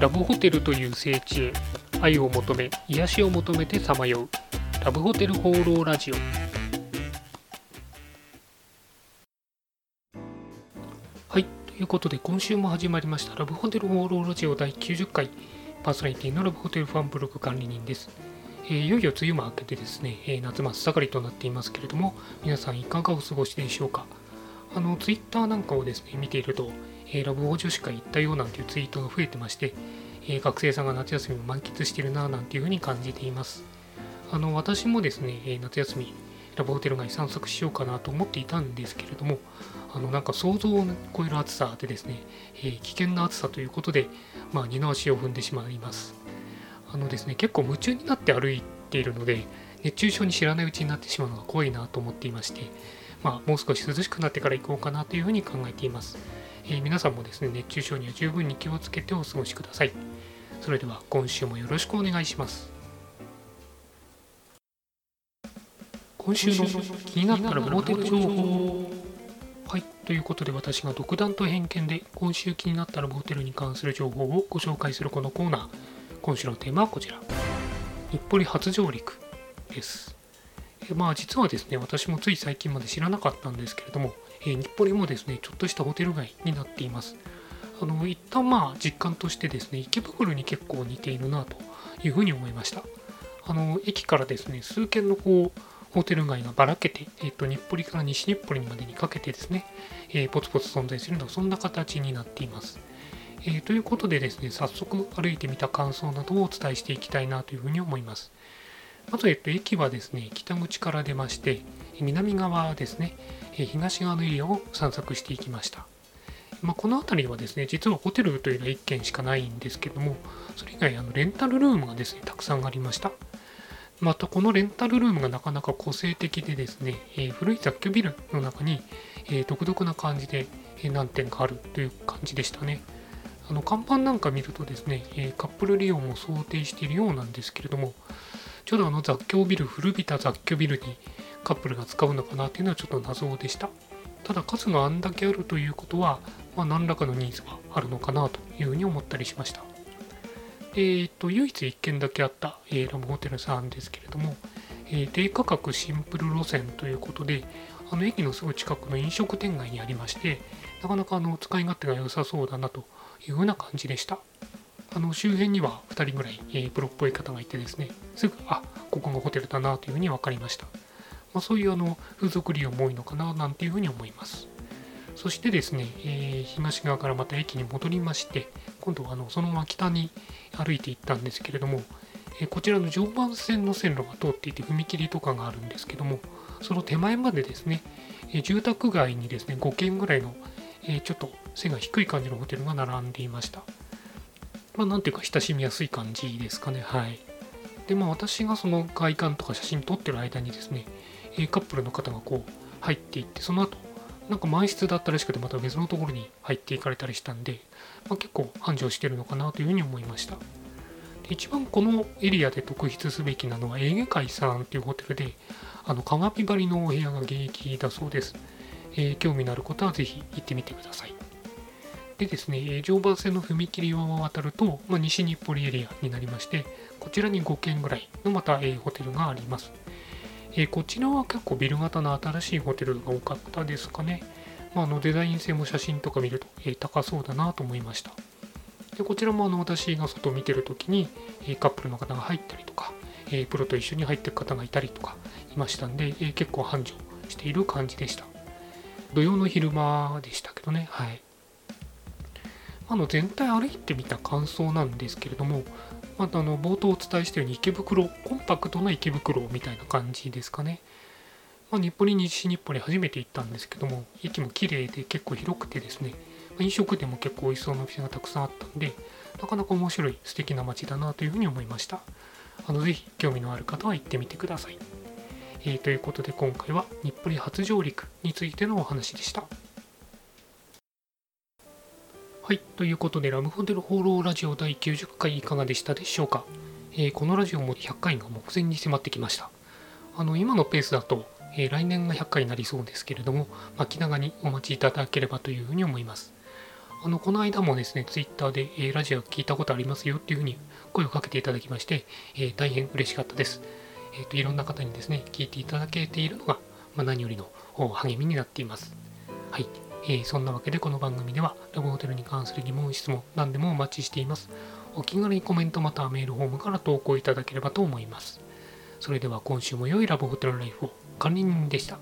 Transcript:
ラブホテルという聖地へ愛を求め癒しを求めてさまよう。ラブホテル放浪ラジオ。はいということで今週も始まりましたラブホテル放浪ラジオ第90回パーソナリティのラブホテルファンブログ管理人です、えーいよいよ梅雨も明けてですね、えー夏真っ盛りとなっていますけれども皆さんいかがお過ごしでしょうか。あのツイッターなんかをですね見ていると、えーラブホ女子会行ったよなんていうツイートが増えてまして、えー学生さんが夏休みを満喫してるななんていうふうに感じています。あの私もですね、えー夏休みラブホテル街散策しようかなと思っていたんですけれどもあのなんか想像を超える暑さでですね、えー危険な暑さということで、まあ、二の足を踏んでしまいます。あのですね結構夢中になって歩いているので熱中症に知らないうちになってしまうのが怖いなと思っていまして、まあ、もう少し涼しくなってから行こうかなというふうに考えています、えー皆さんもですね熱中症には十分に気をつけてお過ごしください。それでは今週もよろしくお願いします。今週の気になったらモテル情報はいということで私が独断と偏見で今週気になったらモテルに関する情報をご紹介するこのコーナー。今週のテーマはこちら。日暮里初上陸です。えまあ実はですね私もつい最近まで知らなかったんですけれども、えー日暮里もですねちょっとしたホテル街になっています。あの一旦まあ実感としてですね池袋に結構似ているなというふうに思いました。あの駅からですね数軒のこうホテル街がばらけて、えっと日暮里から西日暮里までにかけてですね、えーポツポツ存在するようなそんな形になっています。えーということでですね、早速歩いてみた感想などをお伝えしていきたいなというふうに思います。まず、えっと、駅はですね、北口から出まして、南側ですね、東側のエリアを散策していきました。まあ、この辺りはですね、実はホテルというのは1軒しかないんですけども、それ以外あのレンタルルームがですね、たくさんありました。またこのレンタルルームがなかなか個性的でですね、え古い雑居ビルの中に、え独特な感じで、え何点かあるという感じでしたね。あの看板なんか見るとですね、えカップル利用も想定しているようなんですけれども、ちょうどあの雑居ビル、古びた雑居ビルにカップルが使うのかなっていうのはちょっと謎でした。ただ数があんだけあるということは、まあ、何らかのニーズはあるのかなというふうに思ったりしました。えー、と唯一1軒だけあった、えーラブホテルさんですけれども、えー低価格シンプル路線ということで、あの駅のすぐ近くの飲食店街にありまして、なかなかあの使い勝手が良さそうだなというふうな感じでした。あの周辺には2人ぐらい、えープロっぽい方がいてですね、すぐ、あここがホテルだなというふうに分かりました。まあ、そういうあの風俗利用も多いのかななんていうふうに思います。そしてですね、えー東側からまた駅に戻りまして、今度はあのそのまま北に歩いていったんですけれども、えーこちらの常磐線の線路が通っていて踏切とかがあるんですけども、その手前までですね、えー住宅街にですね、5軒ぐらいの、えちょっと背が低い感じのホテルが並んでいました。まあ、なんていうか親しみやすい感じですかね。はい。で、まあ私がその外観とか写真撮ってる間にですね、カップルの方がこう入っていって、その後、なんか満室だったらしくて、また別のところに入っていかれたりしたんで、まあ、結構繁盛してるのかなというふうに思いました。で一番このエリアで特筆すべきなのは、エーゲ海さんというホテルで、あの鏡張りのお部屋が現役だそうです。えー興味のある方はぜひ行ってみてください。でですね、常磐線の踏切を渡ると、まあ、西日暮里エリアになりまして、こちらに5軒ぐらいのまた、えーホテルがあります。えーこちらは結構ビル型の新しいホテルが多かったですかね。まあ、のデザイン性も写真とか見ると、えー高そうだなと思いました。でこちらもあの私が外を見てるときに、えカップルの方が入ったりとか、えプロと一緒に入っていく方がいたりとかいましたんで、え結構繁盛している感じでした。土曜の昼間でしたけどね、はい。あの全体歩いてみた感想なんですけれども、またあの冒頭お伝えしたように池袋、コンパクトな池袋みたいな感じですかね。まあ、日暮里、西日暮里初めて行ったんですけども、駅も綺麗で結構広くてですね、ま飲食店も結構美味しそうなお店がたくさんあったんで、なかなか面白い素敵な街だなというふうに思いました。あのぜひ興味のある方は行ってみてください。えーということで今回は日暮里初上陸についてのお話でした。はい、ということでラブホテル放浪ラジオ第90回いかがでしたでしょうか、えーこのラジオも100回が目前に迫ってきました。あの今のペースだと、えー来年が100回になりそうですけれども、まあ気長にお待ちいただければというふうに思います。あのこの間もですね、ツイッターで、えーラジオ聞いたことありますよっていうふうに声をかけていただきまして、え大変嬉しかったです。えーと。いろんな方にですね、聞いていただけているのが、まあ、何よりの励みになっています。はい。えーそんなわけでこの番組ではラブホテルに関する疑問、質問、何でもお待ちしています。お気軽にコメントまたはメールフォームから投稿いただければと思います。それでは今週も良いラブホテルライフを管理人でした。